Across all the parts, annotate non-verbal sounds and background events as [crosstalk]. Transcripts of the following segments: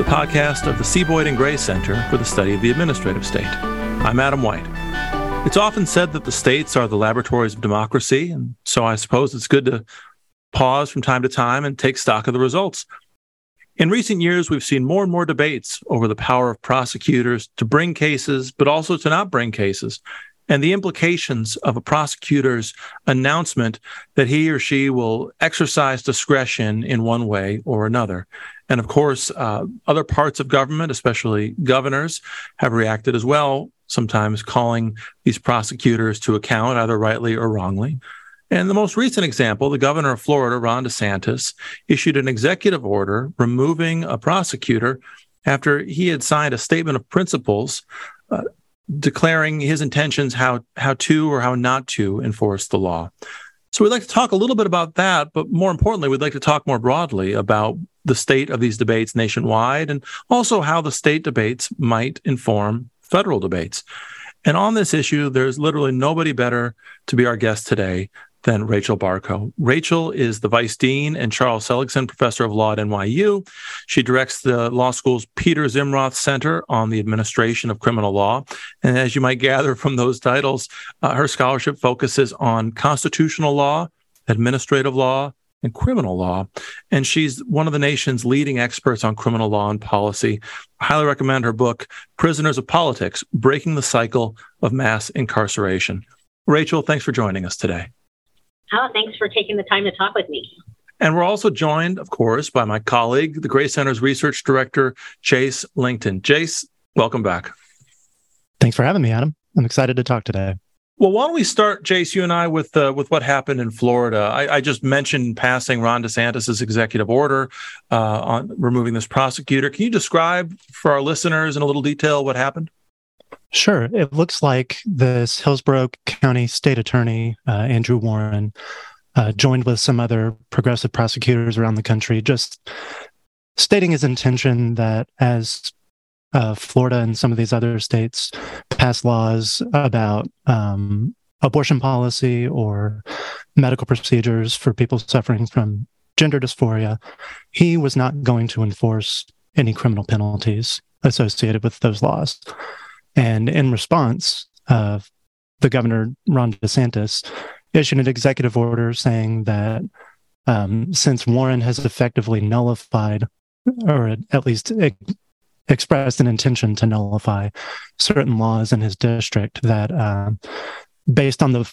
the podcast of the C. Boyden Gray Center for the Study of the Administrative State. I'm Adam White. It's often said that the states are the laboratories of democracy, and so I suppose it's good to pause from time to time and take stock of the results. In recent years, we've seen more and more debates over the power of prosecutors to bring cases, but also to not bring cases, and the implications of a prosecutor's announcement that he or she will exercise discretion in one way or another. And of course, uh, other parts of government, especially governors, have reacted as well, sometimes calling these prosecutors to account, either rightly or wrongly. And the most recent example, the governor of Florida, Ron DeSantis, issued an executive order removing a prosecutor after he had signed a statement of principles uh, declaring his intentions how how to or how not to enforce the law. So we'd like to talk a little bit about that, but more importantly, we'd like to talk more broadly about the state of these debates nationwide and also how the state debates might inform federal debates. And on this issue, there's literally nobody better to be our guest today than Rachel Barkow. Rachel is the Vice Dean and Charles Seligson Professor of Law at NYU. She directs the law school's Peter Zimroth Center on the Administration of Criminal Law. And as you might gather from those titles, uh, her scholarship focuses on constitutional law, administrative law, and criminal law. And she's one of the nation's leading experts on criminal law and policy. I highly recommend her book, Prisoners of Politics Breaking the Cycle of Mass Incarceration. Rachel, thanks for joining us today. Oh, thanks for taking the time to talk with me. And we're also joined, of course, by my colleague, the Gray Center's research director, Jace Lington. Jace, welcome back. Thanks for having me, Adam. I'm excited to talk today. Well, why don't we start, Jace, you and I, with uh, with what happened in Florida? I, I, just mentioned passing Ron DeSantis's executive order uh, on removing this prosecutor. Can you describe for our listeners in a little detail what happened? Sure. It looks like this Hillsborough County State Attorney, uh, Andrew Warren, uh, joined with some other progressive prosecutors around the country, just stating his intention that as uh, Florida and some of these other states pass laws about um, abortion policy or medical procedures for people suffering from gender dysphoria, he was not going to enforce any criminal penalties associated with those laws. And in response, uh, the governor, Ron DeSantis, issued an executive order saying that um, since Warren has effectively nullified, or at least expressed an intention to nullify certain laws in his district, that uh, based on the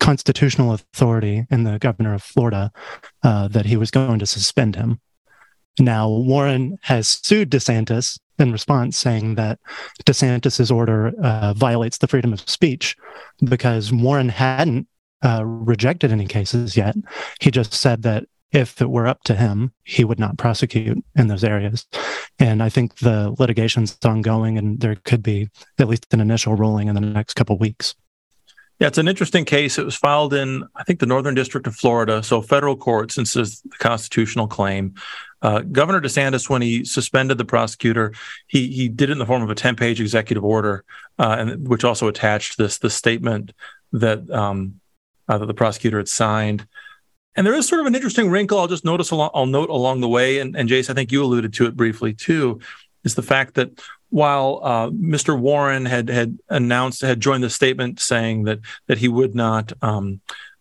constitutional authority in the governor of Florida, uh, that he was going to suspend him. Now, Warren has sued DeSantis in response, saying that DeSantis's order uh, violates the freedom of speech because Warren hadn't uh, rejected any cases yet. He just said that if it were up to him, he would not prosecute in those areas. And I think the litigation's ongoing, and there could be at least an initial ruling in the next couple weeks. Yeah, it's an interesting case. It was filed in, I think, the Northern District of Florida, so federal court, since it's the constitutional claim. Uh, Governor DeSantis, when he suspended the prosecutor, he he did it in the form of a ten page executive order, uh, and which also attached this the statement that um, uh, that the prosecutor had signed. And there is sort of an interesting wrinkle. I'll just notice. Along, I'll note along the way, and, and Jace, I think you alluded to it briefly too, is the fact that while uh, Mr. Warren had had announced had joined the statement saying that that he would not. Um,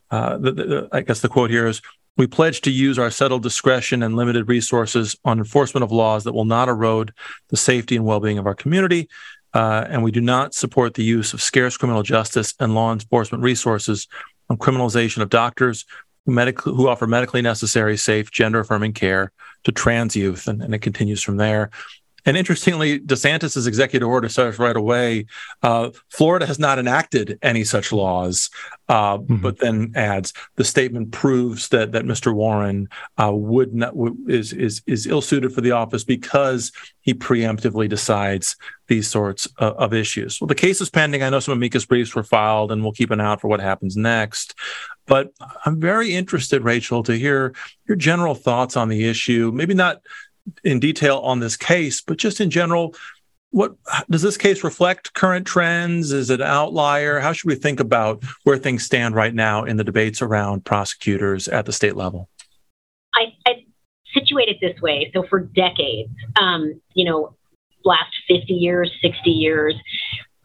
uh, the, the, I guess the quote here is we pledge to use our settled discretion and limited resources on enforcement of laws that will not erode the safety and well being of our community. Uh, and we do not support the use of scarce criminal justice and law enforcement resources on criminalization of doctors who, who offer medically necessary, safe, gender affirming care to trans youth. And, and it continues from there. And interestingly, DeSantis's executive order says right away, uh, Florida has not enacted any such laws, uh, mm-hmm. but then adds the statement proves that that Mr. Warren uh, would not is is is ill suited for the office because he preemptively decides these sorts of, of, issues. Well, the case is pending. I know some amicus briefs were filed, and we'll keep an eye out for what happens next. But I'm very interested, Rachel, to hear your general thoughts on the issue. Maybe not in detail on this case, but just in general, what does this case reflect current trends? Is it an outlier? How should we think about where things stand right now in the debates around prosecutors at the state level? I, I situated this way. So for decades, um, you know, last 50 years, 60 years,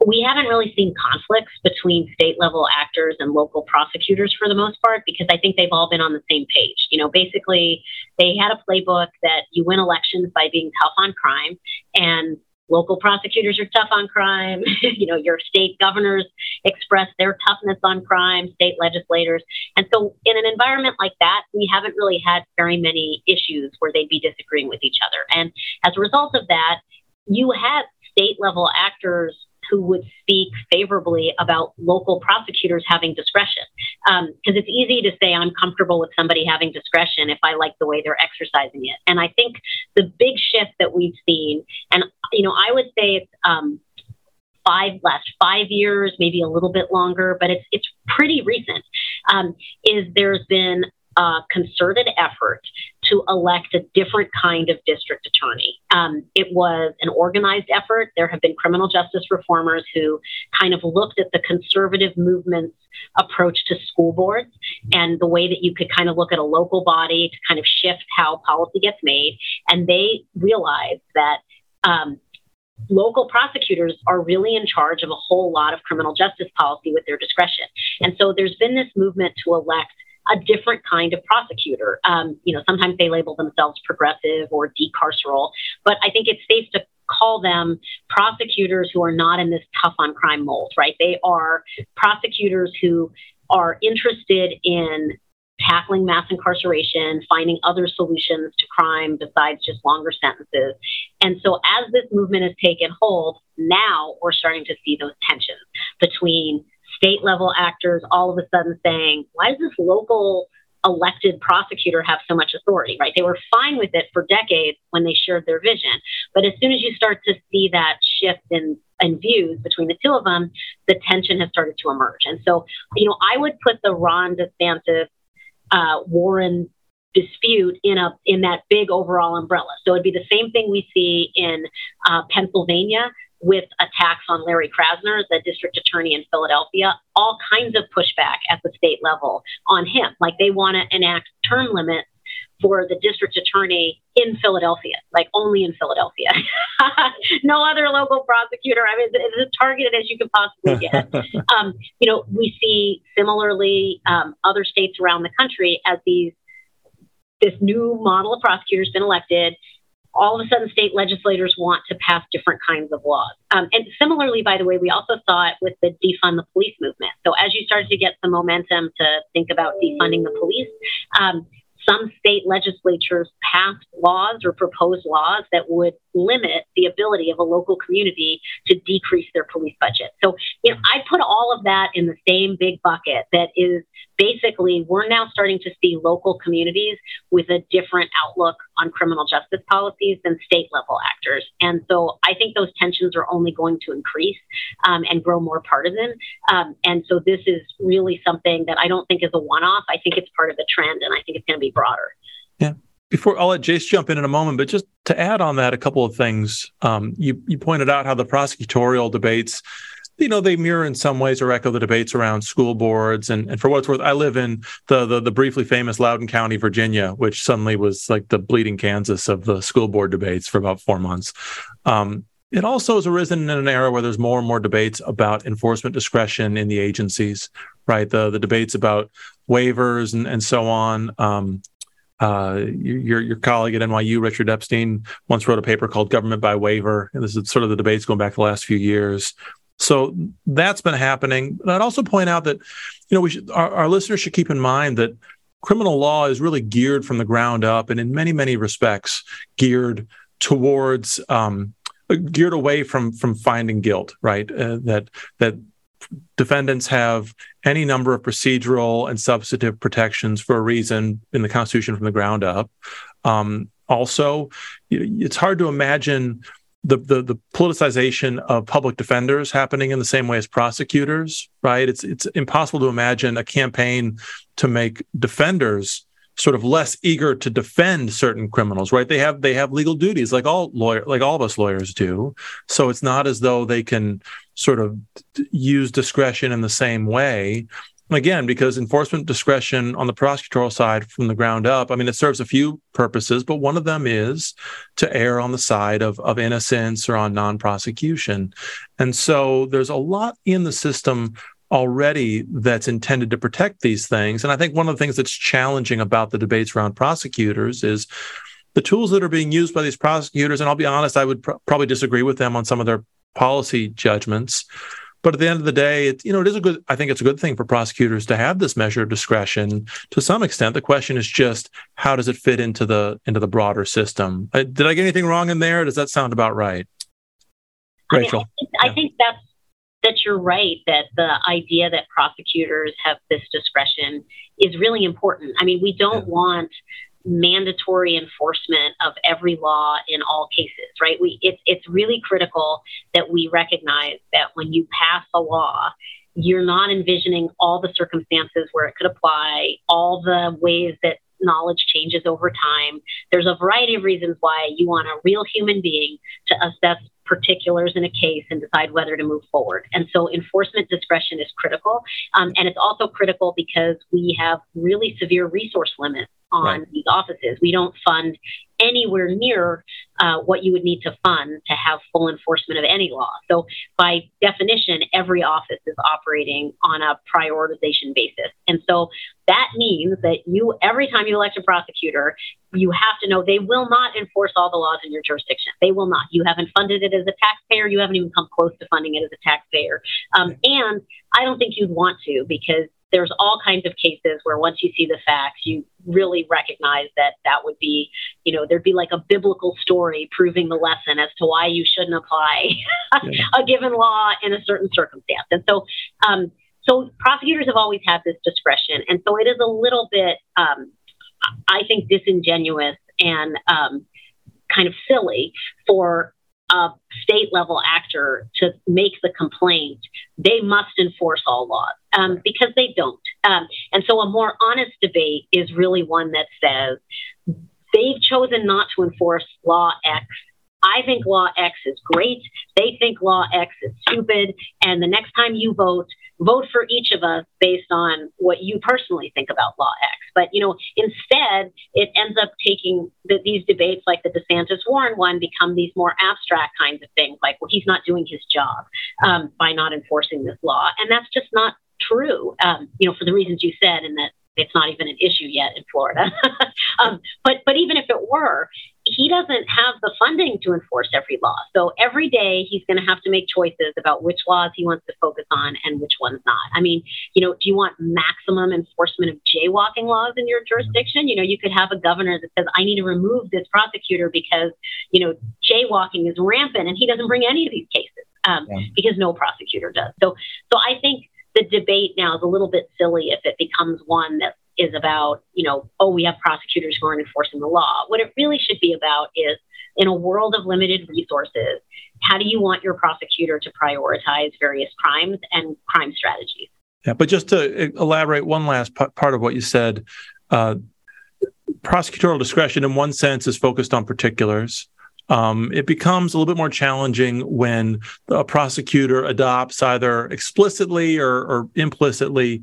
we haven't really seen conflicts between state level actors and local prosecutors for the most part because I think they've all been on the same page. You know, basically, they had a playbook that you win elections by being tough on crime, and local prosecutors are tough on crime. [laughs] you know, your state governors express their toughness on crime, state legislators. And so, in an environment like that, we haven't really had very many issues where they'd be disagreeing with each other. And as a result of that, you have state level actors who would speak favorably about local prosecutors having discretion. Because um, it's easy to say I'm comfortable with somebody having discretion if I like the way they're exercising it. And I think the big shift that we've seen, and you know, I would say it's um, five last five years, maybe a little bit longer, but it's it's pretty recent. Um, is there's been a concerted effort to elect a different kind of district attorney. Um, it was an organized effort. There have been criminal justice reformers who kind of looked at the conservative movement's approach to school boards and the way that you could kind of look at a local body to kind of shift how policy gets made. And they realized that. Um, local prosecutors are really in charge of a whole lot of criminal justice policy with their discretion. And so there's been this movement to elect a different kind of prosecutor. Um, you know, sometimes they label themselves progressive or decarceral, but I think it's safe to call them prosecutors who are not in this tough on crime mold, right? They are prosecutors who are interested in tackling mass incarceration, finding other solutions to crime besides just longer sentences. And so, as this movement has taken hold, now we're starting to see those tensions between state level actors all of a sudden saying, why does this local elected prosecutor have so much authority, right? They were fine with it for decades when they shared their vision. But as soon as you start to see that shift in, in views between the two of them, the tension has started to emerge. And so, you know, I would put the Ron DeSantis uh, Warren dispute in a in that big overall umbrella. So it'd be the same thing we see in uh, Pennsylvania with attacks on Larry Krasner, the district attorney in Philadelphia, all kinds of pushback at the state level on him. Like they want to enact term limits for the district attorney in Philadelphia, like only in Philadelphia. [laughs] no other local prosecutor. I mean, it's as targeted as you can possibly get. [laughs] um, you know, we see similarly um, other states around the country as these this new model of prosecutors been elected all of a sudden state legislators want to pass different kinds of laws. Um, and similarly, by the way, we also saw it with the defund the police movement. So as you started to get some momentum to think about defunding the police, um, some state legislatures passed laws or proposed laws that would limit the ability of a local community to decrease their police budget. So, you know, I put all of that in the same big bucket that is basically we're now starting to see local communities with a different outlook on criminal justice policies than state level actors. And so I think those tensions are only going to increase um, and grow more partisan. Um, and so this is really something that I don't think is a one off. I think it's part of the trend and I think it's going to be broader. Yeah. Before I'll let Jace jump in in a moment, but just to add on that, a couple of things. Um, you you pointed out how the prosecutorial debates you know, they mirror in some ways or echo the debates around school boards. And, and for what it's worth, I live in the, the, the briefly famous Loudoun County, Virginia, which suddenly was like the bleeding Kansas of the school board debates for about four months. Um, it also has arisen in an era where there's more and more debates about enforcement discretion in the agencies, right? The the debates about waivers and, and so on. Um, uh, your your colleague at NYU, Richard Epstein, once wrote a paper called "Government by Waiver," and this is sort of the debates going back the last few years, so that's been happening. I'd also point out that, you know, we should, our, our listeners should keep in mind that criminal law is really geared from the ground up and in many, many respects geared towards, um, geared away from, from finding guilt, right? Uh, that, that defendants have any number of procedural and substantive protections for a reason in the Constitution from the ground up. Um, also, it's hard to imagine the, the the politicization of public defenders happening in the same way as prosecutors, right? It's it's impossible to imagine a campaign to make defenders sort of less eager to defend certain criminals, right? They have they have legal duties like all lawyer like all of us lawyers do. So it's not as though they can sort of use discretion in the same way again, because enforcement discretion on the prosecutorial side from the ground up, I mean, it serves a few purposes, but one of them is to err on the side of, of innocence or on non prosecution. And so there's a lot in the system already that's intended to protect these things. And I think one of the things that's challenging about the debates around prosecutors is the tools that are being used by these prosecutors. And I'll be honest, I would pr- probably disagree with them on some of their policy judgments. But at the end of the day, it, you know, it is a good. I think it's a good thing for prosecutors to have this measure of discretion. To some extent, the question is just how does it fit into the into the broader system? I, did I get anything wrong in there? Does that sound about right, Rachel? I, think, I think that's that you're right that the idea that prosecutors have this discretion is really important. I mean, we don't yeah. want mandatory enforcement of every law in all cases, right? We it's it's really critical that we recognize that when you pass a law, you're not envisioning all the circumstances where it could apply, all the ways that knowledge changes over time. There's a variety of reasons why you want a real human being to assess particulars in a case and decide whether to move forward. And so enforcement discretion is critical. Um, and it's also critical because we have really severe resource limits on right. these offices. We don't fund anywhere near uh, what you would need to fund to have full enforcement of any law. So, by definition, every office is operating on a prioritization basis. And so that means that you, every time you elect a prosecutor, you have to know they will not enforce all the laws in your jurisdiction. They will not. You haven't funded it as a taxpayer. You haven't even come close to funding it as a taxpayer. Um, and I don't think you'd want to because there's all kinds of cases where once you see the facts, you really recognize that that would be, you know, there'd be like a biblical story proving the lesson as to why you shouldn't apply [laughs] yeah. a given law in a certain circumstance. And so, um, so prosecutors have always had this discretion, and so it is a little bit, um, I think, disingenuous and um, kind of silly for a state level actor to make the complaint, they must enforce all laws um, because they don't. Um, and so a more honest debate is really one that says they've chosen not to enforce law X. I think law X is great. They think law X is stupid. And the next time you vote, vote for each of us based on what you personally think about law X. But, you know, instead, it ends up taking the, these debates like the DeSantis Warren one become these more abstract kinds of things like, well, he's not doing his job um, by not enforcing this law. And that's just not true, um, you know, for the reasons you said, and that it's not even an issue yet in Florida. [laughs] um, but but even if it were, he doesn't have the funding to enforce every law. So every day he's going to have to make choices about which laws he wants to focus on and which ones not. I mean, you know, do you want maximum enforcement of jaywalking laws in your jurisdiction? You know, you could have a governor that says, I need to remove this prosecutor because, you know, jaywalking is rampant and he doesn't bring any of these cases um, yeah. because no prosecutor does. So, so I think the debate now is a little bit silly if it becomes one that is about, you know, oh, we have prosecutors who aren't enforcing the law. What it really should be about is in a world of limited resources, how do you want your prosecutor to prioritize various crimes and crime strategies? Yeah, but just to elaborate one last p- part of what you said, uh, prosecutorial discretion in one sense is focused on particulars. Um, it becomes a little bit more challenging when a prosecutor adopts either explicitly or, or implicitly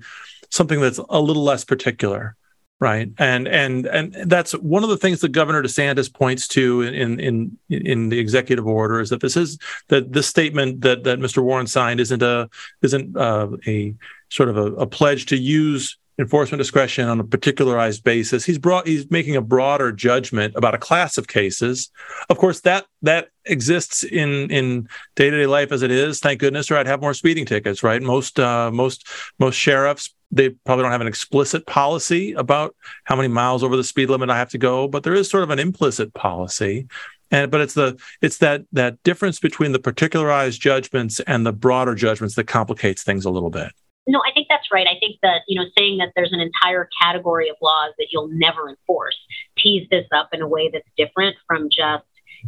something that's a little less particular right? And and and that's one of the things that governor desantis points to in in in the executive order is that this is that this statement that that mr warren signed isn't a isn't uh, a sort of a, a pledge to use enforcement discretion on a particularized basis. He's brought he's making a broader judgment about a class of cases. Of course, that that exists in in day to day life as it is. Thank goodness, or I'd have more speeding tickets. Right? Most uh, most most sheriffs they probably don't have an explicit policy about how many miles over the speed limit I have to go, but there is sort of an implicit policy. And but it's the it's that that difference between the particularized judgments and the broader judgments that complicates things a little bit. No, I think that's right. I think that, you know, saying that there's an entire category of laws that you'll never enforce tees this up in a way that's different from just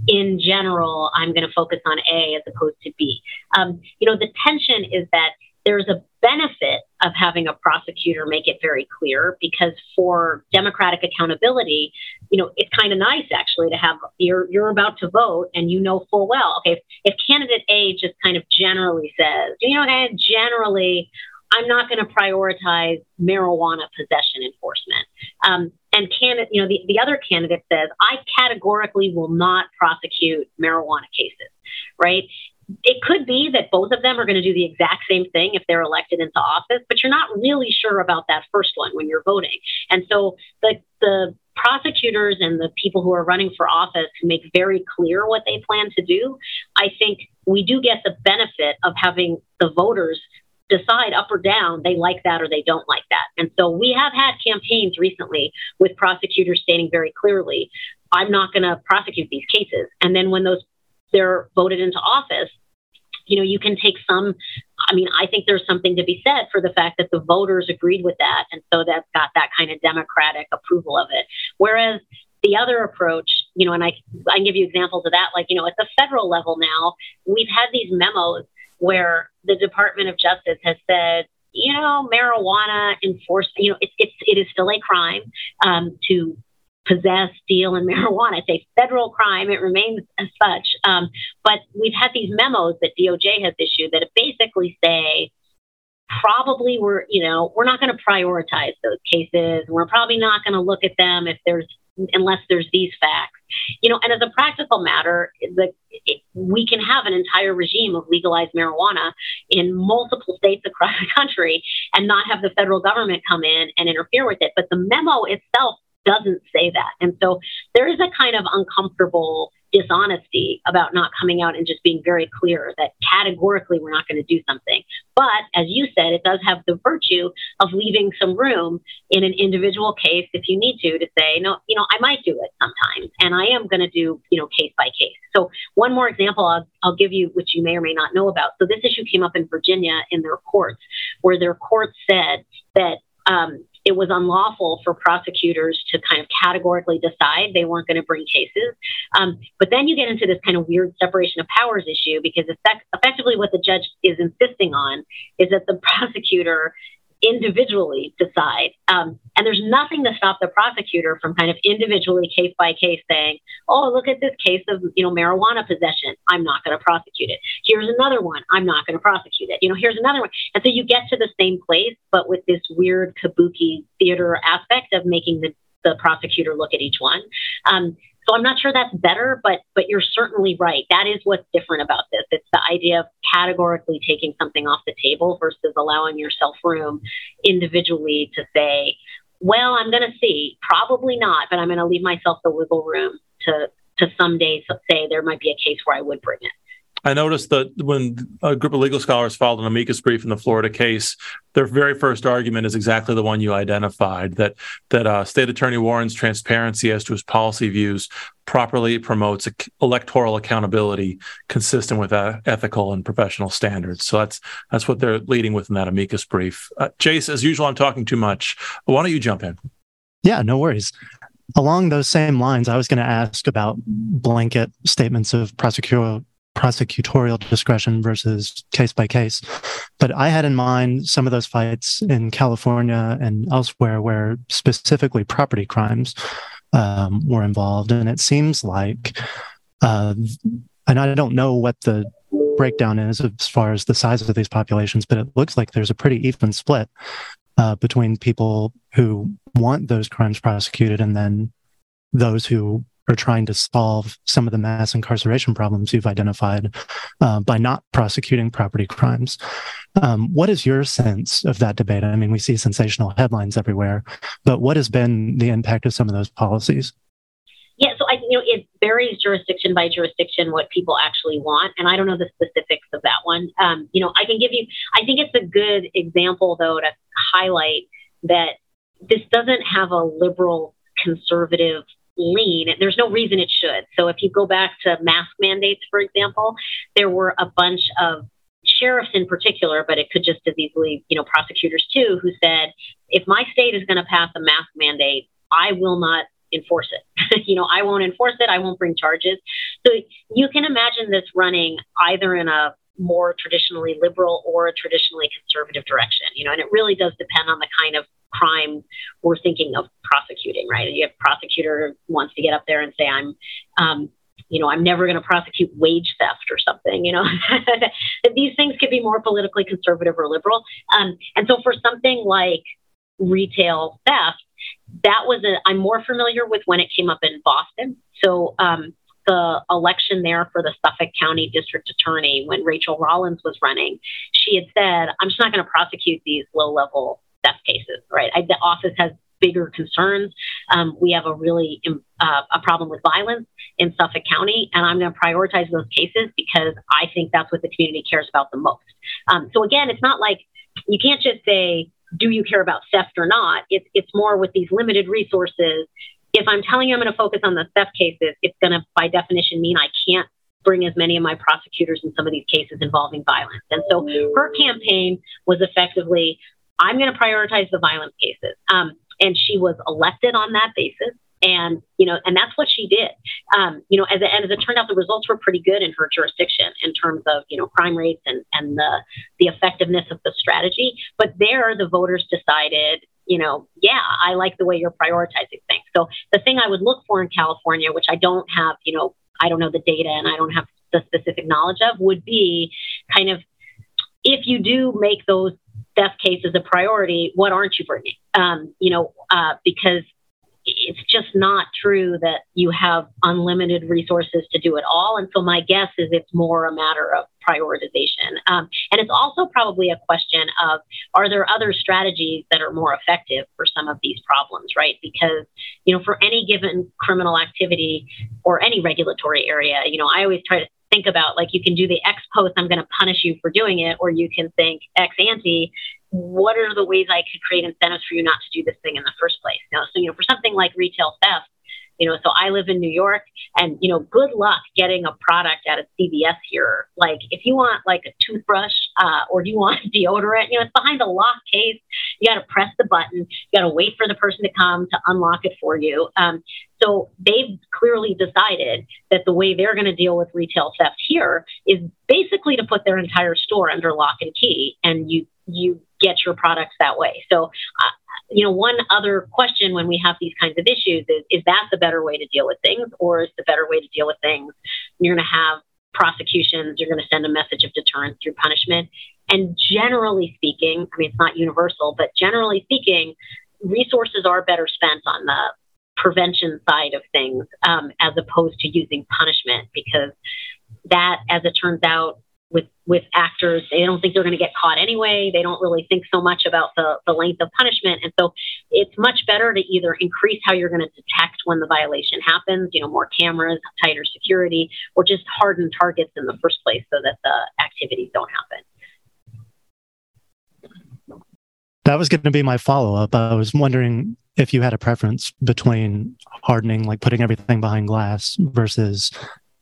in general, I'm going to focus on A as opposed to B. Um, you know, the tension is that there's a benefit of having a prosecutor make it very clear because for democratic accountability, you know, it's kind of nice actually to have you're you're about to vote and you know full well, okay, if, if candidate A just kind of generally says, you know, and generally I'm not going to prioritize marijuana possession enforcement. Um, and candidate, you know, the, the other candidate says, I categorically will not prosecute marijuana cases, right? It could be that both of them are going to do the exact same thing if they're elected into office, but you're not really sure about that first one when you're voting. And so the, the prosecutors and the people who are running for office who make very clear what they plan to do, I think we do get the benefit of having the voters decide up or down they like that or they don't like that. And so we have had campaigns recently with prosecutors stating very clearly, I'm not going to prosecute these cases. And then when those they're voted into office, you know, you can take some. I mean, I think there's something to be said for the fact that the voters agreed with that, and so that's got that kind of democratic approval of it. Whereas the other approach, you know, and I I can give you examples of that, like you know, at the federal level now, we've had these memos where the Department of Justice has said, you know, marijuana enforcement, you know, it's it's it is still a crime um, to possess, deal in [laughs] marijuana. It's a federal crime. It remains as such. Um, but we've had these memos that DOJ has issued that basically say probably we're you know we're not going to prioritize those cases. We're probably not going to look at them if there's unless there's these facts. You know, and as a practical matter, the, it, we can have an entire regime of legalized marijuana in multiple states across the country and not have the federal government come in and interfere with it. But the memo itself doesn't say that. And so there is a kind of uncomfortable dishonesty about not coming out and just being very clear that categorically we're not going to do something. But as you said, it does have the virtue of leaving some room in an individual case if you need to to say, no, you know, I might do it sometimes and I am going to do, you know, case by case. So one more example I'll, I'll give you, which you may or may not know about. So this issue came up in Virginia in their courts where their courts said that um, it was unlawful for prosecutors to kind of categorically decide they weren't going to bring cases. Um, but then you get into this kind of weird separation of powers issue because effect- effectively what the judge is insisting on is that the prosecutor individually decide. Um, and there's nothing to stop the prosecutor from kind of individually, case by case, saying, "Oh, look at this case of you know marijuana possession. I'm not going to prosecute it. Here's another one. I'm not going to prosecute it. You know, here's another one." And so you get to the same place, but with this weird kabuki theater aspect of making the the prosecutor look at each one. Um, so I'm not sure that's better, but but you're certainly right. That is what's different about this. It's the idea of categorically taking something off the table versus allowing yourself room individually to say, well, I'm going to see, probably not, but I'm going to leave myself the wiggle room to to someday say there might be a case where I would bring it. I noticed that when a group of legal scholars filed an amicus brief in the Florida case, their very first argument is exactly the one you identified that that uh, State Attorney Warren's transparency as to his policy views properly promotes electoral accountability consistent with uh, ethical and professional standards. So that's that's what they're leading with in that amicus brief. Uh, Jace, as usual, I'm talking too much. Why don't you jump in? Yeah, no worries. Along those same lines, I was going to ask about blanket statements of prosecutorial prosecutorial discretion versus case by case. But I had in mind some of those fights in California and elsewhere where specifically property crimes um, were involved. And it seems like, uh, and I don't know what the breakdown is as far as the size of these populations, but it looks like there's a pretty even split uh, between people who want those crimes prosecuted and then those who are trying to solve some of the mass incarceration problems you've identified uh, by not prosecuting property crimes. Um, what is your sense of that debate? I mean, we see sensational headlines everywhere, but what has been the impact of some of those policies? Yeah, so I, you know, it varies jurisdiction by jurisdiction what people actually want, and I don't know the specifics of that one. Um, you know, I can give you. I think it's a good example, though, to highlight that this doesn't have a liberal conservative lean. And there's no reason it should. So if you go back to mask mandates, for example, there were a bunch of sheriffs in particular, but it could just as easily, you know, prosecutors too, who said, if my state is going to pass a mask mandate, I will not enforce it. [laughs] you know, I won't enforce it. I won't bring charges. So you can imagine this running either in a more traditionally liberal or a traditionally conservative direction, you know, and it really does depend on the kind of crime we're thinking of prosecuting, right? You have a prosecutor wants to get up there and say, I'm, um, you know, I'm never going to prosecute wage theft or something, you know, [laughs] these things could be more politically conservative or liberal. Um, and so for something like retail theft, that was a, I'm more familiar with when it came up in Boston. So, um, the election there for the Suffolk County District Attorney, when Rachael Rollins was running, she had said, I'm just not going to prosecute these low level theft cases, right? I, the office has bigger concerns. Um, we have a really uh, a problem with violence in Suffolk County, and I'm going to prioritize those cases because I think that's what the community cares about the most. Um, so again, it's not like you can't just say, "Do you care about theft or not?" It's it's more with these limited resources. If I'm telling you I'm going to focus on the theft cases, it's going to, by definition, mean I can't bring as many of my prosecutors in some of these cases involving violence. And so her campaign was effectively, I'm going to prioritize the violence cases. Um, and she was elected on that basis and you know and that's what she did um, you know as, and as it turned out the results were pretty good in her jurisdiction in terms of you know crime rates and and the the effectiveness of the strategy but there the voters decided you know yeah i like the way you're prioritizing things so the thing i would look for in california which i don't have you know i don't know the data and i don't have the specific knowledge of would be kind of if you do make those theft cases a priority, what aren't you bringing? Um, you know, uh, because it's just not true that you have unlimited resources to do it all. And so my guess is it's more a matter of prioritization. Um, and it's also probably a question of are there other strategies that are more effective for some of these problems, right? Because, you know, for any given criminal activity or any regulatory area, you know, I always try to think about like you can do the ex post, I'm going to punish you for doing it, or you can think ex ante, what are the ways I could create incentives for you not to do this thing in the first place? Now, so, you know, for something like retail theft, you know, so I live in New York and, you know, good luck getting a product at a CVS here. Like if you want like a toothbrush uh, or do you want [laughs] deodorant, you know, it's behind a lock case. You got to press the button. You got to wait for the person to come to unlock it for you. Um, so they've clearly decided that the way they're going to deal with retail theft here is basically to put their entire store under lock and key and you, you get your products that way. So, uh, you know, one other question when we have these kinds of issues is, is that the better way to deal with things or is the better way to deal with things? You're going to have prosecutions, you're going to send a message of deterrence through punishment. And generally speaking, I mean, it's not universal, but generally speaking, resources are better spent on the prevention side of things um, as opposed to using punishment because that, as it turns out, with with actors they don't think they're going to get caught anyway. They don't really think so much about the, the length of punishment. And so it's much better to either increase how you're going to detect when the violation happens you know more cameras tighter security or just harden targets in the first place so that the activities don't happen. That was going to be my follow-up. I was wondering if you had a preference between hardening like putting everything behind glass versus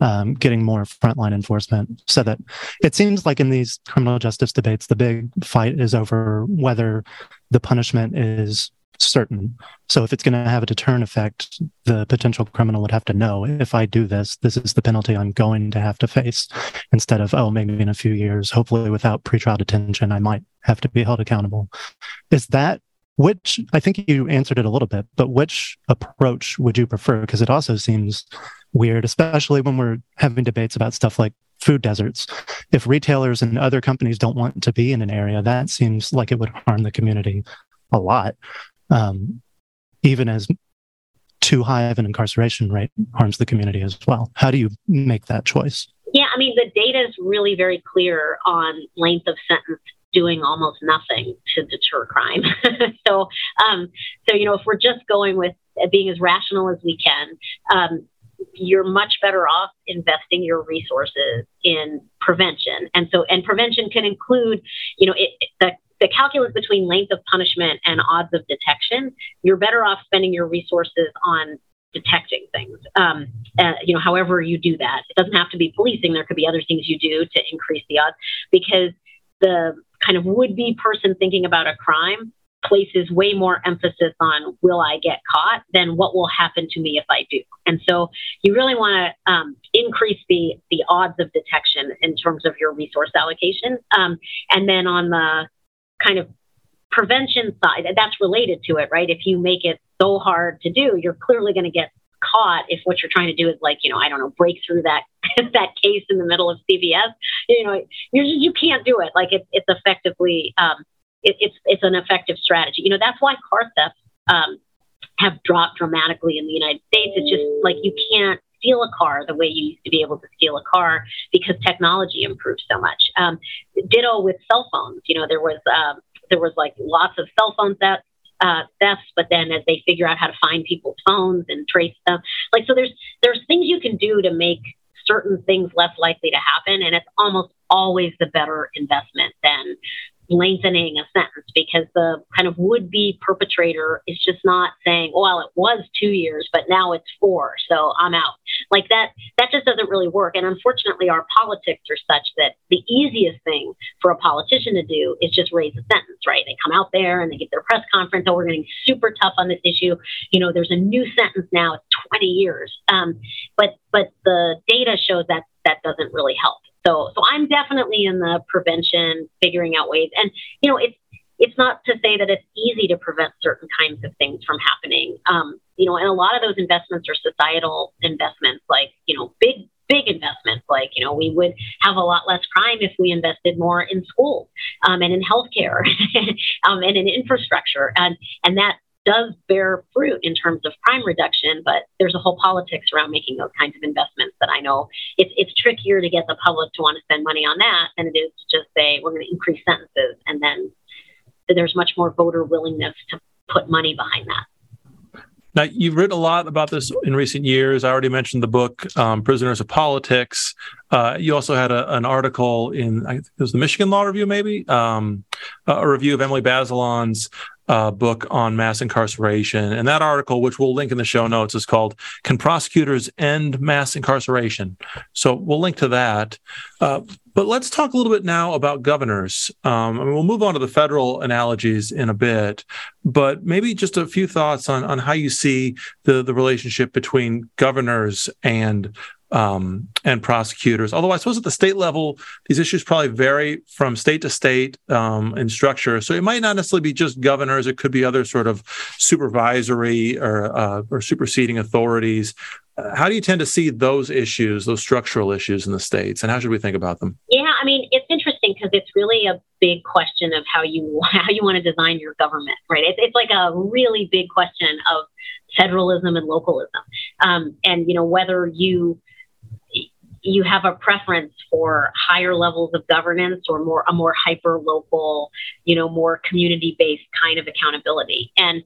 um, getting more frontline enforcement so that it seems like in these criminal justice debates, the big fight is over whether the punishment is certain. So if it's going to have a deterrent effect, the potential criminal would have to know if I do this, this is the penalty I'm going to have to face instead of, oh, maybe in a few years, hopefully without pretrial detention, I might have to be held accountable. Is that which I think you answered it a little bit, but which approach would you prefer? Because it also seems weird, especially when we're having debates about stuff like food deserts. If retailers and other companies don't want to be in an area, that seems like it would harm the community a lot, um, even as too high of an incarceration rate harms the community as well. How do you make that choice? Yeah, I mean, the data is really very clear on length of sentence doing almost nothing to deter crime. [laughs] so, um, so you know, if we're just going with being as rational as we can, um, you're much better off investing your resources in prevention. And so, and prevention can include, you know, it, the the calculus between length of punishment and odds of detection, you're better off spending your resources on detecting things. Um, uh, you know, however you do that, it doesn't have to be policing. There could be other things you do to increase the odds because the kind of would be person thinking about a crime places way more emphasis on will I get caught than what will happen to me if I do. And so you really want to um, increase the the odds of detection in terms of your resource allocation. Um, and then on the kind of prevention side, that's related to it, right? If you make it so hard to do, you're clearly going to get caught if what you're trying to do is like you know I don't know break through that [laughs] that case in the middle of CVS. You know you just you can't do it. Like it's it's effectively um, it, it's it's an effective strategy. You know that's why car thefts um, have dropped dramatically in the United States. It's just like you can't steal a car the way you used to be able to steal a car because technology improved so much. Um, ditto with cell phones. You know, there was um, there was like lots of cell phone thefts, uh, thefts, but then as they figure out how to find people's phones and trace them, like so, there's there's things you can do to make certain things less likely to happen, and it's almost always the better investment than lengthening a sentence because the kind of would be perpetrator is just not saying, well, it was two years, but now it's four, so I'm out. Like that, that just doesn't really work. And unfortunately, our politics are such that the easiest thing for a politician to do is just raise a sentence, right? They come out there and they get their press conference. Oh, we're getting super tough on this issue. You know, there's a new sentence now. It's 20 years. Um, but but the data shows that that doesn't really help. So, so I'm definitely in the prevention, figuring out ways. And, you know, it's, it's not to say that it's easy to prevent certain kinds of things from happening. Um, you know, and a lot of those investments are societal investments, like, you know, big, big investments. Like, you know, we would have a lot less crime if we invested more in schools um, and in healthcare [laughs] um, and in infrastructure. And, and that does bear fruit in terms of crime reduction, but there's a whole politics around making those kinds of investments that I know it's, it's trickier to get the public to want to spend money on that than it is to just say we're going to increase sentences and then there's much more voter willingness to put money behind that. Now, you've written a lot about this in recent years. I already mentioned the book, um, Prisoners of Politics. Uh, you also had a, an article in, I think it was the Michigan Law Review, maybe, um, a review of Emily Bazelon's uh, book on mass incarceration. And that article, which we'll link in the show notes, is called Can Prosecutors End Mass Incarceration? So we'll link to that. Uh, but let's talk a little bit now about governors. Um, mean, we'll move on to the federal analogies in a bit, but maybe just a few thoughts on, on how you see the, the relationship between governors and um, and prosecutors. Although I suppose at the state level, these issues probably vary from state to state um, in structure. So it might not necessarily be just governors; it could be other sort of supervisory or uh, or superseding authorities. Uh, how do you tend to see those issues, those structural issues in the states, and how should we think about them? Yeah, I mean, it's interesting because it's really a big question of how you [laughs] how you want to design your government, right? It's, it's like a really big question of federalism and localism, um, and you know whether you you have a preference for higher levels of governance or more a more hyper local, you know, more community based kind of accountability. And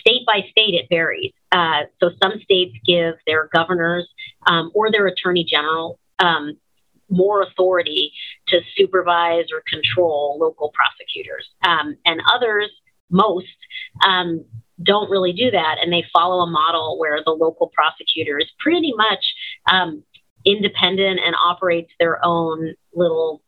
state by state, it varies. Uh, so some states give their governors um, or their attorney general um, more authority to supervise or control local prosecutors, um, and others, most. Um, don't really do that, and they follow a model where the local prosecutor is pretty much um, independent and operates their own little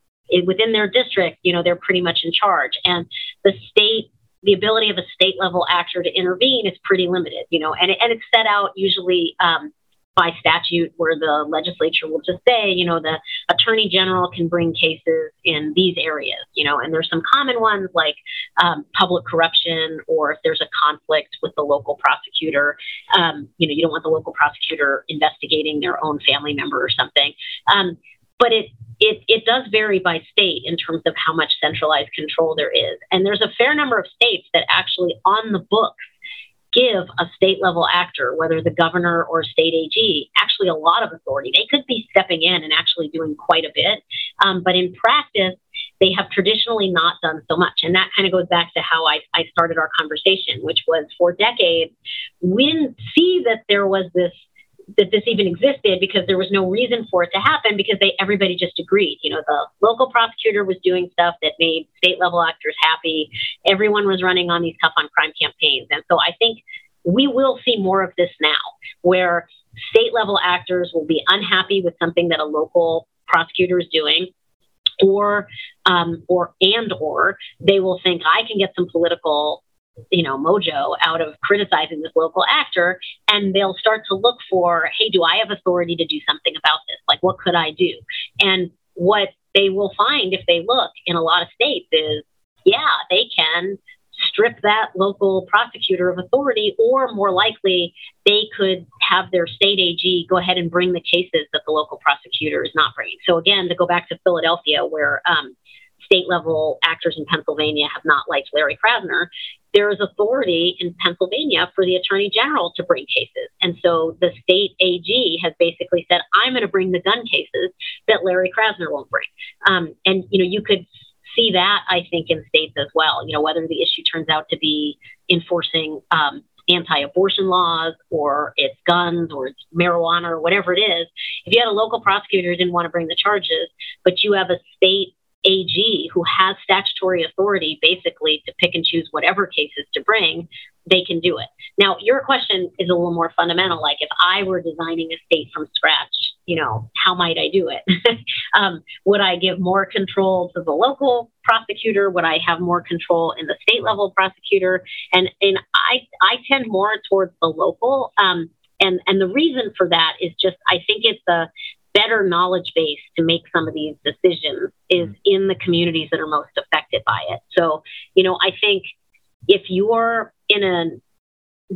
within their district, you know, they're pretty much in charge. And the state, the ability of a state level actor to intervene is pretty limited, you know, and, and it's set out usually um, by statute where the legislature will just say, you know, the attorney general can bring cases in these areas, you know, and there's some common ones like um, public corruption or if there's a conflict with the local prosecutor, um, you know, you don't want the local prosecutor investigating their own family member or something. Um, but it, it, it does vary by state in terms of how much centralized control there is. And there's a fair number of states that actually on the books give a state level actor, whether the governor or state AG, actually a lot of authority. They could be stepping in and actually doing quite a bit. Um, but in practice, they have traditionally not done so much. And that kind of goes back to how I, I started our conversation, which was for decades, we didn't see that there was this that this even existed because there was no reason for it to happen because they everybody just agreed. You know, the local prosecutor was doing stuff that made state level actors happy. Everyone was running on these tough on crime campaigns. And so I think we will see more of this now where state level actors will be unhappy with something that a local prosecutor is doing or um, or and or they will think I can get some political you know, mojo out of criticizing this local actor. And they'll start to look for, hey, do I have authority to do something about this? Like, what could I do? And what they will find if they look in a lot of states is, yeah, they can strip that local prosecutor of authority, or more likely, they could have their state AG go ahead and bring the cases that the local prosecutor is not bringing. So, again, to go back to Philadelphia, where um, state level actors in Pennsylvania have not liked Larry Krasner, there is authority in Pennsylvania for the attorney general to bring cases. And so the state AG has basically said, I'm going to bring the gun cases that Larry Krasner won't bring. Um, and, you know, you could see that, I think, in states as well, you know, whether the issue turns out to be enforcing um, anti-abortion laws or it's guns or it's marijuana or whatever it is if you had a local prosecutor who didn't want to bring the charges but you have a state AG, who has statutory authority basically to pick and choose whatever cases to bring, they can do it. Now, your question is a little more fundamental. Like, if I were designing a state from scratch, you know, how might I do it? [laughs] um, would I give more control to the local prosecutor? Would I have more control in the state level prosecutor? And and I I tend more towards the local. Um, and and the reason for that is just I think it's a better knowledge base to make some of these decisions is mm-hmm. in the communities that are most affected by it. So, you know, I think if you're in a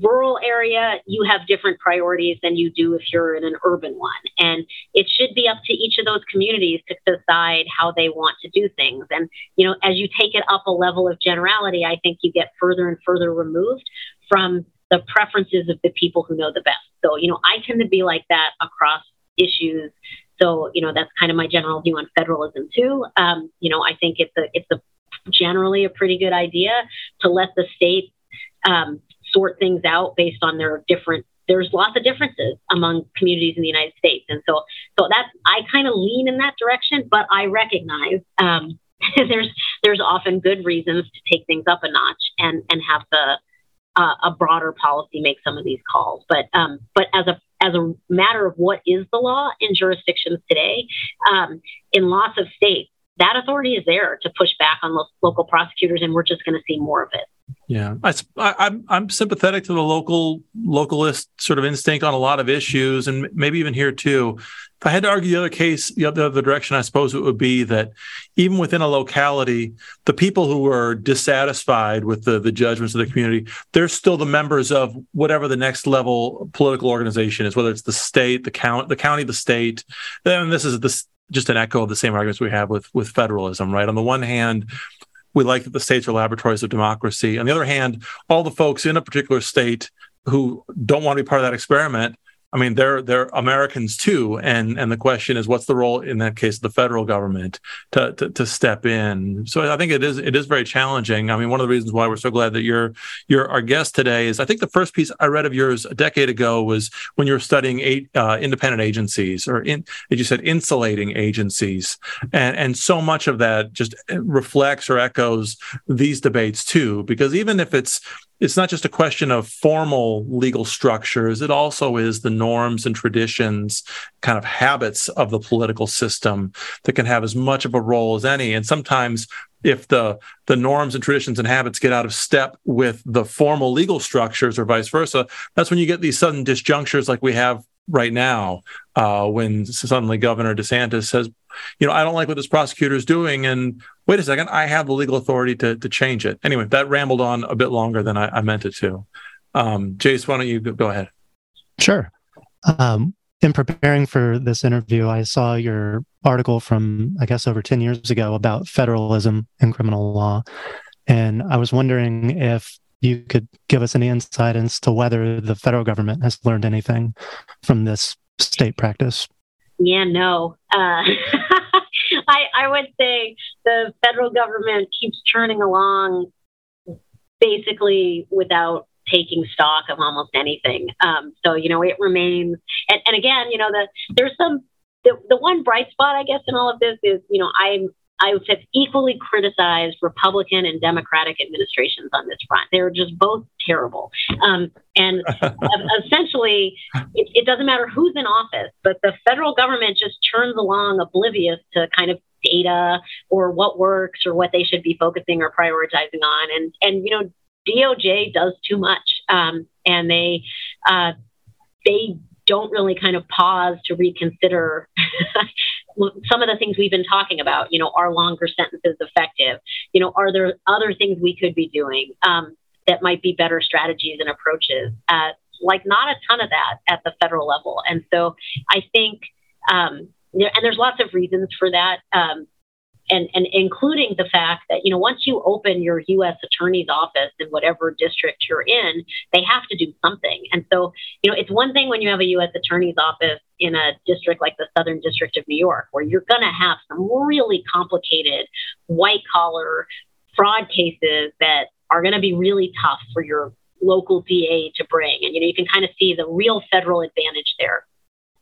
rural area, you have different priorities than you do if you're in an urban one. And it should be up to each of those communities to decide how they want to do things. And, you know, as you take it up a level of generality, I think you get further and further removed from the preferences of the people who know the best. So, you know, I tend to be like that across issues. So, you know, that's kind of my general view on federalism too. Um, you know, I think it's a it's a generally a pretty good idea to let the states um, sort things out based on their different there's lots of differences among communities in the United States. And so, so that's, I kind of lean in that direction, but I recognize, um, [laughs] there's, there's often good reasons to take things up a notch and, and have the, uh, a broader policy make some of these calls. But, um, but as a as a matter of what is the law in jurisdictions today, um, in lots of states, that authority is there to push back on lo- local prosecutors, and we're just going to see more of it. Yeah, I, I'm I'm sympathetic to the local localist sort of instinct on a lot of issues, and maybe even here too. If I had to argue the other case, the other the direction, I suppose it would be that even within a locality, the people who are dissatisfied with the the judgments of the community, they're still the members of whatever the next level political organization is, whether it's the state, the count, the county, the state. And this is this just an echo of the same arguments we have with with federalism, right? On the one hand, we like that the states are laboratories of democracy. On the other hand, all the folks in a particular state who don't want to be part of that experiment I mean, they're they're Americans too, and and the question is, what's the role in that case of the federal government to, to, to step in? So I think it is it is very challenging. I mean, one of the reasons why we're so glad that you're you're our guest today is I think the first piece I read of yours a decade ago was when you were studying eight uh, independent agencies, or in, as you said, insulating agencies, and and so much of that just reflects or echoes these debates too, because even if it's it's not just a question of formal legal structures. It also is the norms and traditions kind of habits of the political system that can have as much of a role as any. And sometimes if the the norms and traditions and habits get out of step with the formal legal structures or vice versa that's when you get these sudden disjunctures like we have right now uh, when suddenly governor desantis says you know i don't like what this prosecutor is doing and wait a second, I have the legal authority to to change it. Anyway, that rambled on a bit longer than I, I meant it to. Um, Jace, why don't you go ahead? Sure. Um, in preparing for this interview, I saw your article from, I guess, over 10 years ago about federalism and criminal law. And I was wondering if you could give us any insight as to whether the federal government has learned anything from this state practice. Yeah, no. Uh, [laughs] I, I would say the federal government keeps churning along basically without taking stock of almost anything. Um, so, you know, it remains, and, and again, you know, the, there's some, the, the one bright spot, I guess, in all of this is, you know, I'm, I have equally criticized Republican and Democratic administrations on this front. They're just both terrible. Um, and [laughs] essentially, it, it, doesn't matter who's in office, but the federal government just churns along oblivious to kind of data or what works or what they should be focusing or prioritizing on. And, and you know, DOJ does too much. Um, and they, uh, they don't really kind of pause to reconsider [laughs] some of the things we've been talking about. You know, are longer sentences effective? You know, are there other things we could be doing um, that might be better strategies and approaches? Uh, like, not a ton of that at the federal level. And so I think, um, and there's lots of reasons for that. Um, and, and including the fact that you know once you open your U.S. attorney's office in whatever district you're in, they have to do something. And so you know it's one thing when you have a U.S. attorney's office in a district like the Southern District of New York, where you're going to have some really complicated white collar fraud cases that are going to be really tough for your local DA to bring. And you know you can kind of see the real federal advantage there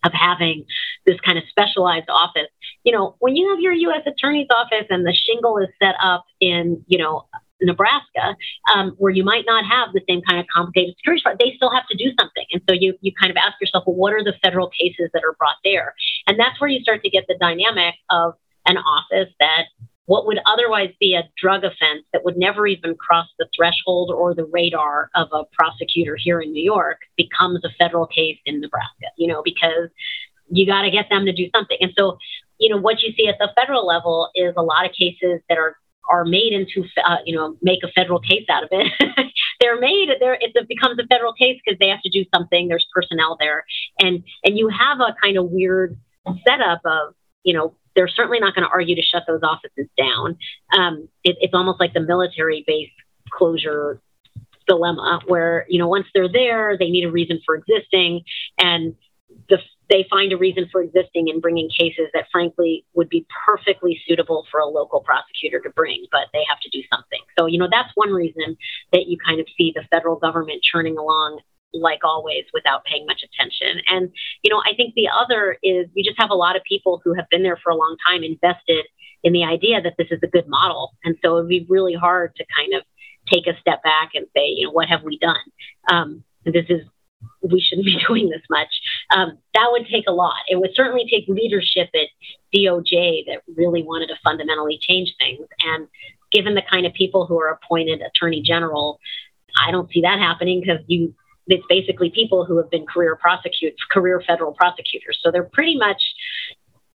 of having this kind of specialized office. You know, when you have your U.S. Attorney's office and the shingle is set up in, you know, Nebraska, um, where you might not have the same kind of complicated security fraud, they still have to do something. And so you you kind of ask yourself, well, what are the federal cases that are brought there? And that's where you start to get the dynamic of an office that what would otherwise be a drug offense that would never even cross the threshold or the radar of a prosecutor here in New York becomes a federal case in Nebraska, you know, because you got to get them to do something. And so, you know, what you see at the federal level is a lot of cases that are are made into, uh, you know, make a federal case out of it. [laughs] they're made there. It becomes a federal case because they have to do something. There's personnel there, and and you have a kind of weird setup of, you know, they're certainly not going to argue to shut those offices down. Um, it, it's almost like the military base closure dilemma, where you know once they're there, they need a reason for existing, and the, they find a reason for existing in bringing cases that, frankly, would be perfectly suitable for a local prosecutor to bring, but they have to do something. So you know that's one reason that you kind of see the federal government churning along like always, without paying much attention. And, you know, I think the other is you just have a lot of people who have been there for a long time invested in the idea that this is a good model. And so it would be really hard to kind of take a step back and say, you know, what have we done? Um, this is, we shouldn't [laughs] be doing this much. Um, that would take a lot. It would certainly take leadership at DOJ that really wanted to fundamentally change things. And given the kind of people who are appointed attorney general, I don't see that happening because you it's basically people who have been career prosecutors, career federal prosecutors. So they're pretty much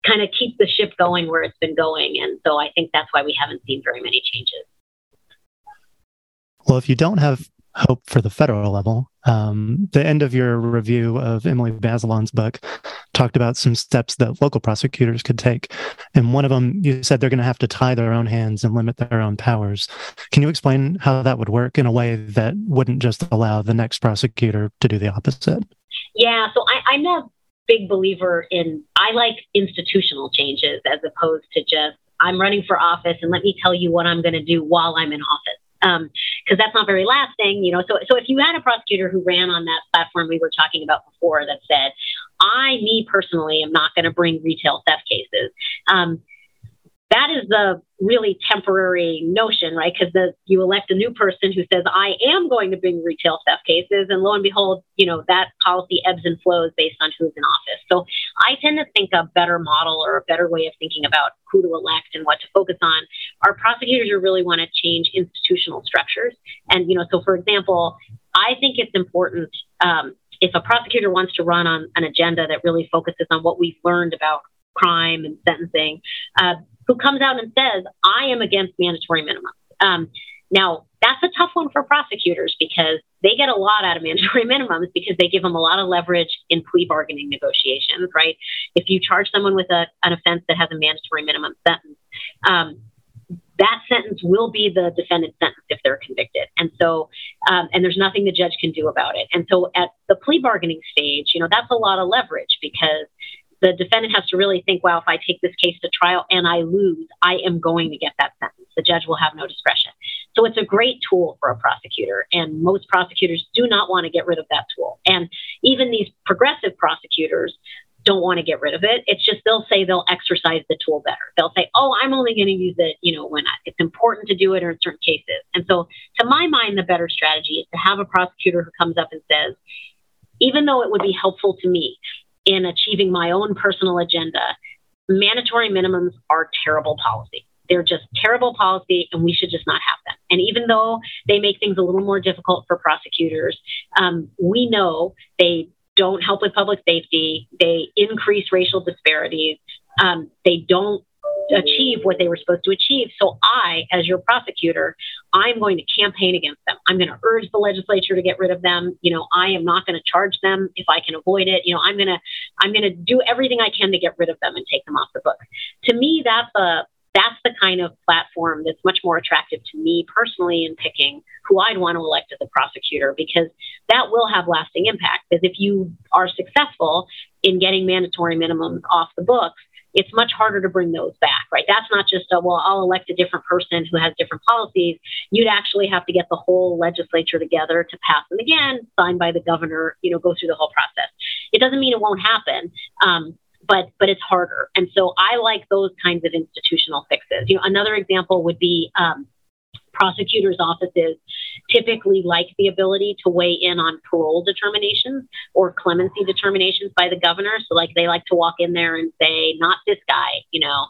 kind of keep the ship going where it's been going. And so I think that's why we haven't seen very many changes. Well, if you don't have hope for the federal level. Um, the end of your review of Emily Bazelon's book talked about some steps that local prosecutors could take. And one of them, you said they're going to have to tie their own hands and limit their own powers. Can you explain how that would work in a way that wouldn't just allow the next prosecutor to do the opposite? Yeah, so I, I'm a big believer in, I like institutional changes as opposed to just, I'm running for office and let me tell you what I'm going to do while I'm in office because um, that's not very lasting, you know. So, so if you had a prosecutor who ran on that platform we were talking about before that said, "I, me personally, am not going to bring retail theft cases," um, that is the really temporary notion, right? Because you elect a new person who says, I am going to bring retail theft cases. And lo and behold, you know, that policy ebbs and flows based on who's in office. So I tend to think a better model or a better way of thinking about who to elect and what to focus on. Our prosecutors really want to change institutional structures. And, you know, so for example, I think it's important um, if a prosecutor wants to run on an agenda that really focuses on what we've learned about crime and sentencing, uh, who comes out and says, I am against mandatory minimums. Um, now, that's a tough one for prosecutors because they get a lot out of mandatory [laughs] minimums because they give them a lot of leverage in plea bargaining negotiations, right? If you charge someone with a, an offense that has a mandatory minimum sentence, um, that sentence will be the defendant's sentence if they're convicted. And so, um, and there's nothing the judge can do about it. And so at the plea bargaining stage, you know, that's a lot of leverage because the defendant has to really think, well, if I take this case to trial and I lose, I am going to get that sentence. The judge will have no discretion. So it's a great tool for a prosecutor, and most prosecutors do not want to get rid of that tool. And even these progressive prosecutors don't want to get rid of it. It's just they'll say they'll exercise the tool better. They'll say, "Oh, I'm only going to use it, you know, when it's important to do it or in certain cases." And so, to my mind, the better strategy is to have a prosecutor who comes up and says, "Even though it would be helpful to me in achieving my own personal agenda, mandatory minimums are terrible policy. They're just terrible policy, and we should just not have them. And even though they make things a little more difficult for prosecutors, um, we know they don't help with public safety. They increase racial disparities. Um, they don't achieve what they were supposed to achieve. So I, as your prosecutor, I'm going to campaign against them. I'm going to urge the legislature to get rid of them. You know, I am not going to charge them if I can avoid it. You know, I'm going to I'm going to do everything I can to get rid of them and take them off the books. To me, that's a that's the kind of platform that's much more attractive to me personally in picking who I'd want to elect as a prosecutor because that will have lasting impact. Because if you are successful in getting mandatory minimums off the books, it's much harder to bring those back, right? That's not just a, well, I'll elect a different person who has different policies. You'd actually have to get the whole legislature together to pass them again, signed by the governor, you know, go through the whole process. It doesn't mean it won't happen. Um, but but it's harder, and so I like those kinds of institutional fixes. You know, another example would be um, prosecutors' offices typically like the ability to weigh in on parole determinations or clemency determinations by the governor. So, like, they like to walk in there and say, not this guy, you know,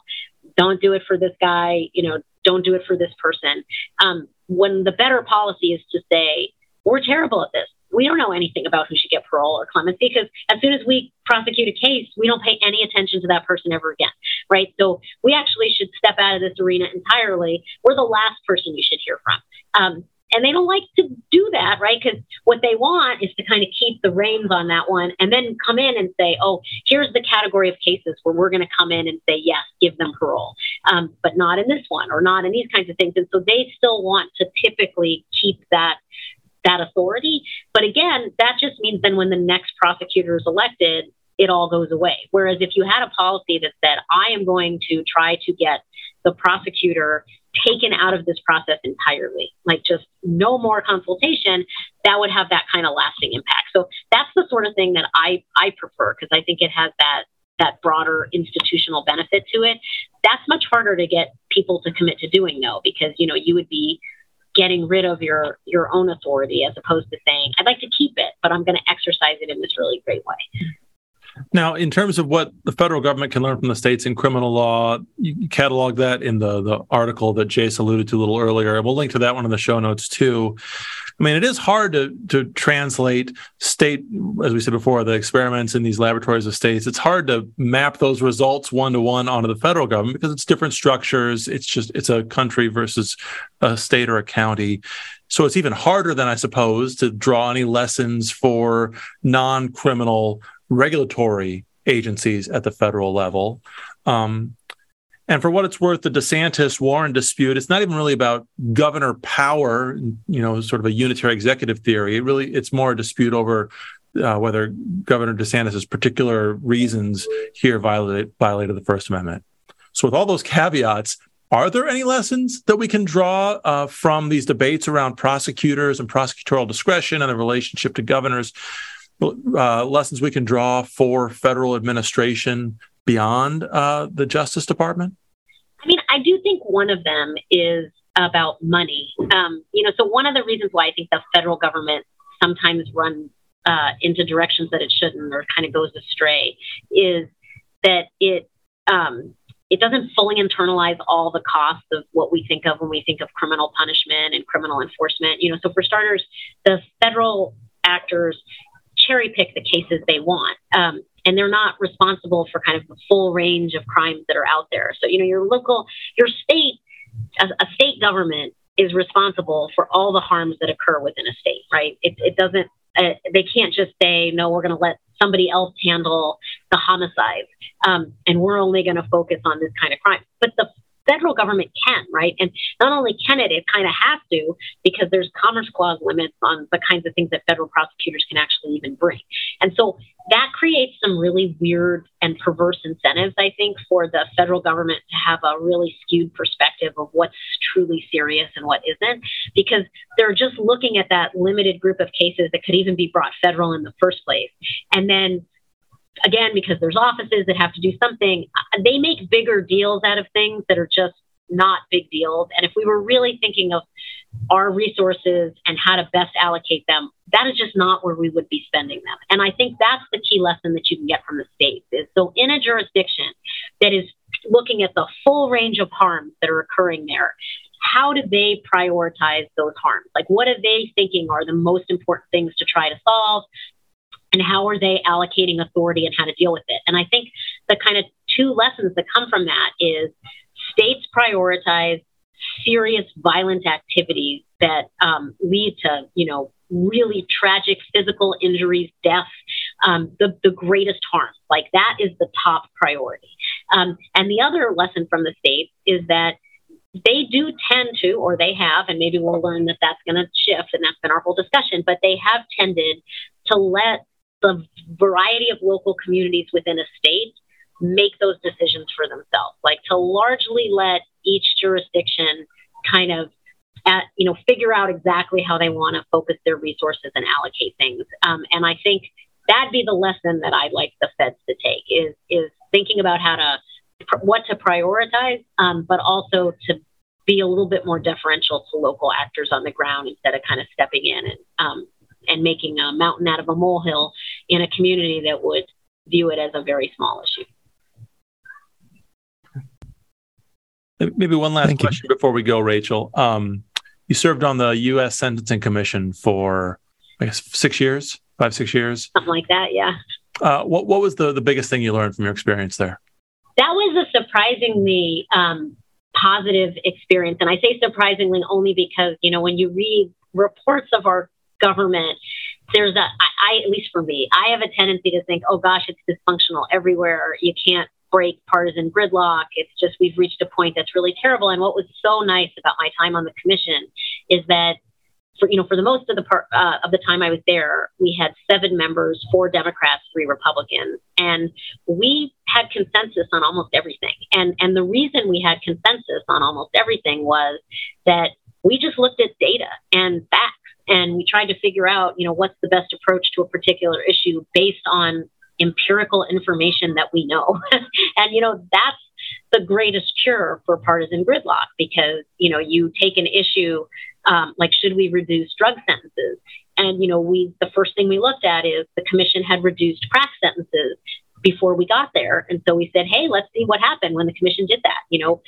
don't do it for this guy, you know, don't do it for this person. Um, when the better policy is to say, we're terrible at this we don't know anything about who should get parole or clemency because as soon as we prosecute a case, we don't pay any attention to that person ever again, right? So we actually should step out of this arena entirely. We're the last person you should hear from. Um, and they don't like to do that, right? Because what they want is to kind of keep the reins on that one and then come in and say, oh, here's the category of cases where we're going to come in and say, yes, give them parole, um, but not in this one or not in these kinds of things. And so they still want to typically keep that that authority. But again, that just means then when the next prosecutor is elected, it all goes away. Whereas if you had a policy that said, I am going to try to get the prosecutor taken out of this process entirely, like just no more consultation, that would have that kind of lasting impact. So that's the sort of thing that I, I prefer because I think it has that that broader institutional benefit to it. That's much harder to get people to commit to doing though, because you know, you would be getting rid of your your own authority as opposed to saying i'd like to keep it but i'm going to exercise it in this really great way now, in terms of what the federal government can learn from the states in criminal law, you catalog that in the the article that Jace alluded to a little earlier, and we'll link to that one in the show notes too. I mean, it is hard to to translate state, as we said before, the experiments in these laboratories of states. It's hard to map those results one to one onto the federal government because it's different structures. It's just it's a country versus a state or a county. So it's even harder than I suppose to draw any lessons for non-criminal regulatory agencies at the federal level. Um, and for what it's worth, the DeSantis Warren dispute, it's not even really about governor power, you know, sort of a unitary executive theory. It really, it's more a dispute over uh, whether Governor DeSantis's particular reasons here violated, violated the First Amendment. So, with all those caveats, are there any lessons that we can draw uh, from these debates around prosecutors and prosecutorial discretion and the relationship to governors? uh, lessons we can draw for federal administration beyond uh, the Justice Department? I mean, I do think one of them is about money. Um, you know, so one of the reasons why I think the federal government sometimes runs uh, into directions that it shouldn't or kind of goes astray is that it um, it doesn't fully internalize all the costs of what we think of when we think of criminal punishment and criminal enforcement. You know, so for starters, the federal actors cherry pick the cases they want. Um, and they're not responsible for kind of the full range of crimes that are out there. So, you know, your local, your state, a, a state government is responsible for all the harms that occur within a state, right? It, it doesn't, uh, they can't just say, no, we're going to let somebody else handle the homicides, um, and we're only going to focus on this kind of crime. But the federal government can, right? And not only can it, it kind of has to because there's Commerce Clause limits on the kinds of things that federal prosecutors can actually even bring. And so that creates some really weird and perverse incentives, I think, for the federal government to have a really skewed perspective of what's truly serious and what isn't, because they're just looking at that limited group of cases that could even be brought federal in the first place. And then again, because there's offices that have to do something, uh, they make bigger deals out of things that are just not big deals. And if we were really thinking of our resources and how to best allocate them, that is just not where we would be spending them. And I think that's the key lesson that you can get from the states is so in a jurisdiction that is looking at the full range of harms that are occurring there, how do they prioritize those harms? Like what are they thinking are the most important things to try to solve? And how are they allocating authority and how to deal with it. And I think the kind of two lessons that come from that is states prioritize serious violent activities that um, lead to, you know, really tragic physical injuries, deaths, um, the, the greatest harm. Like that is the top priority. Um, and the other lesson from the states is that they do tend to, or they have, and maybe we'll learn that that's going to shift, and that's been our whole discussion, but they have tended to let the variety of local communities within a state make those decisions for themselves, like to largely let each jurisdiction kind of at, you know figure out exactly how they want to focus their resources and allocate things. Um, and I think that'd be the lesson that I'd like the feds to take is is thinking about how to what to prioritize, um, but also to be a little bit more deferential to local actors on the ground instead of kind of stepping in and um, and making a mountain out of a molehill in a community that would view it as a very small issue. Maybe one last Thank question you. before we go, Rachel. Um, you served on the U.S. Sentencing Commission for, I guess, six years, five, six years, something like that. Yeah. Uh, what What was the the biggest thing you learned from your experience there? That was a surprisingly um, positive experience, and I say surprisingly only because you know when you read reports of our government, there's a I, at least for me, I have a tendency to think, oh gosh, it's dysfunctional everywhere. You can't break partisan gridlock. It's just we've reached a point that's really terrible. And what was so nice about my time on the commission is that for you know for the most of the part uh, of the time I was there, we had seven members, four Democrats, three Republicans, and we had consensus on almost everything. And and the reason we had consensus on almost everything was that we just looked at data and facts and we tried to figure out you know what's the best approach to a particular issue based on empirical information that we know. [laughs] and, you know, that's the greatest cure for partisan gridlock because, you know, you take an issue um, like, should we reduce drug sentences? And, you know, we, the first thing we looked at is the commission had reduced crack sentences before we got there. And so we said, hey, let's see what happened when the commission did that. You know,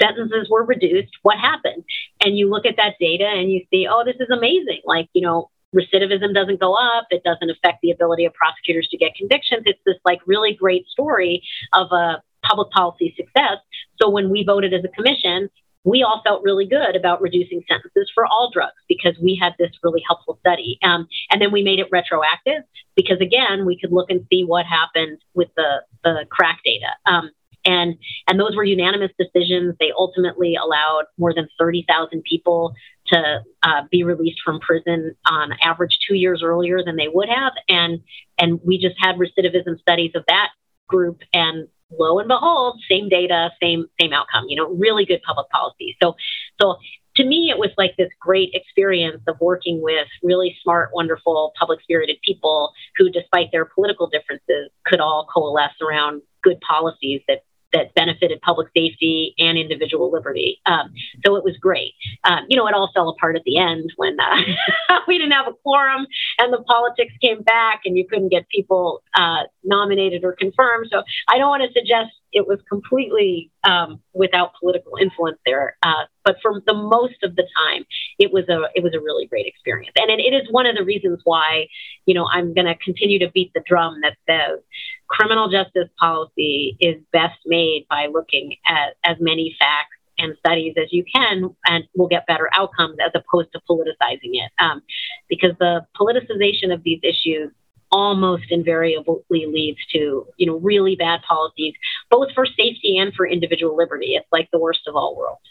sentences were reduced. What happened? And you look at that data and you see, oh, this is amazing. Like, you know, recidivism doesn't go up. It doesn't affect the ability of prosecutors to get convictions. It's this like really great story of a public policy success. So when we voted as a commission, we all felt really good about reducing sentences for all drugs because we had this really helpful study. Um, and then we made it retroactive because again, we could look and see what happened with the, the crack data. Um, and and those were unanimous decisions. They ultimately allowed more than 30,000 people to uh, be released from prison on average two years earlier than they would have. And, and we just had recidivism studies of that group and lo and behold, same data, same, same outcome, you know, really good public policy. So, so to me, it was like this great experience of working with really smart, wonderful, public spirited people who, despite their political differences, could all coalesce around good policies that that benefited public safety and individual liberty. Um, so it was great. Um, you know, it all fell apart at the end when uh, [laughs] we didn't have a quorum and the politics came back and you couldn't get people uh, nominated or confirmed. So I don't want to suggest it was completely um, without political influence there. Uh, but for the most of the time, it was a it was a really great experience, and it, it is one of the reasons why you know I'm going to continue to beat the drum that says criminal justice policy is best made by looking at as many facts and studies as you can, and we'll get better outcomes as opposed to politicizing it. Um, because the politicization of these issues almost invariably leads to you know really bad policies both for safety and for individual liberty. It's like the worst of all worlds.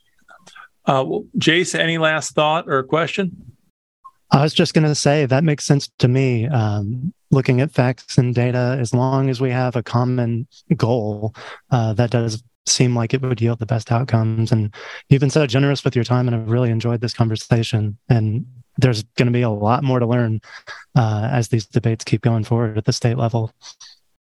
Uh, well, jace any last thought or question i was just going to say that makes sense to me um, looking at facts and data as long as we have a common goal uh, that does seem like it would yield the best outcomes and you've been so generous with your time and i've really enjoyed this conversation and there's going to be a lot more to learn uh, as these debates keep going forward at the state level.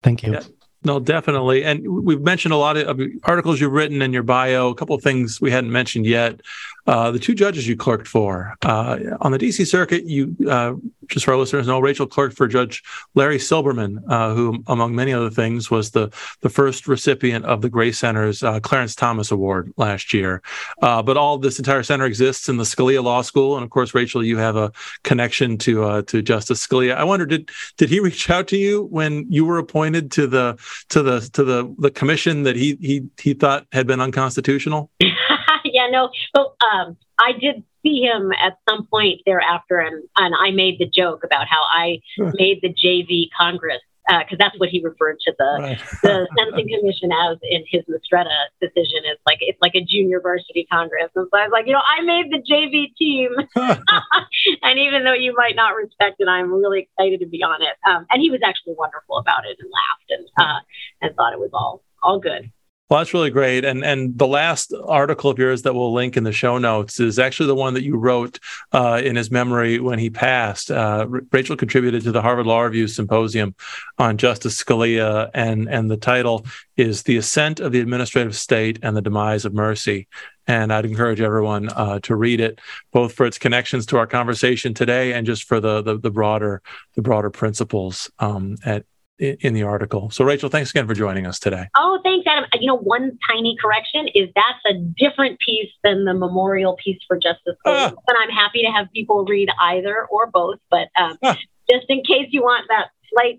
Thank you. Yeah. No, definitely. And we've mentioned a lot of articles you've written in your bio, a couple of things we hadn't mentioned yet. Uh, the two judges you clerked for uh, on the DC circuit, you uh, just for our listeners know, Rachel clerked for Judge Larry Silberman, uh, who, among many other things, was the the first recipient of the Gray Center's uh, Clarence Thomas Award last year. Uh, but all this entire center exists in the Scalia Law School, and of course, Rachel, you have a connection to to Justice Scalia. I wonder did did he reach out to you when you were appointed to the to the to the the commission that he he he thought had been unconstitutional? [laughs] yeah, no, but um, I did see him at some point thereafter, and and I made the joke about how I made the JV Congress because uh, that's what he referred to the right. the sentencing commission as in his Mistretta decision. It's like it's like a junior varsity Congress, and so I was like, you know, I made the JV team, [laughs] [laughs] and even though you might not respect it, I'm really excited to be on it. Um, and he was actually wonderful about it and laughed and uh, and thought it was all all good. Well, that's really great. And and the last article of yours that we'll link in the show notes is actually the one that you wrote uh, in his memory when he passed. Uh, Rachel contributed to the Harvard Law Review Symposium on Justice Scalia, and and the title is "The Ascent of the Administrative State and the Demise of Mercy." And I'd encourage everyone uh, to read it, both for its connections to our conversation today and just for the the, the broader the broader principles um, at in the article. So, Rachel, thanks again for joining us today. Oh, thanks, Adam. You know, one tiny correction is that's a different piece than the memorial piece for Justice ah. But I'm happy to have people read either or both. But um, ah. just in case you want that slight,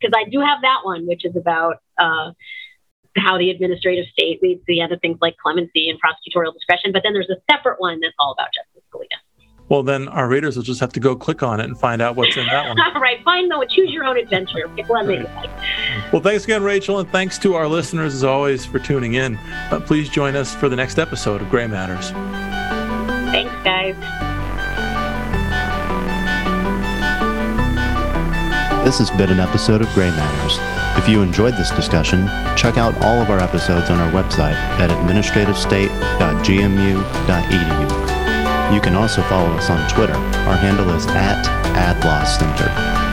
because uh, I do have that one, which is about uh, how the administrative state leads to the end of things like clemency and prosecutorial discretion. But then there's a separate one that's all about Justice Scalia. Well, then our readers will just have to go click on it and find out what's in that one. All [laughs] right, find the choose your own adventure. Pick one right. Well, thanks again, Rachel, and thanks to our listeners as always for tuning in. Uh, please join us for the next episode of Gray Matters. Thanks, guys. This has been an episode of Gray Matters. If you enjoyed this discussion, check out all of our episodes on our website at administrativestate.gmu.edu. You can also follow us on Twitter. Our handle is at AdLawCenter.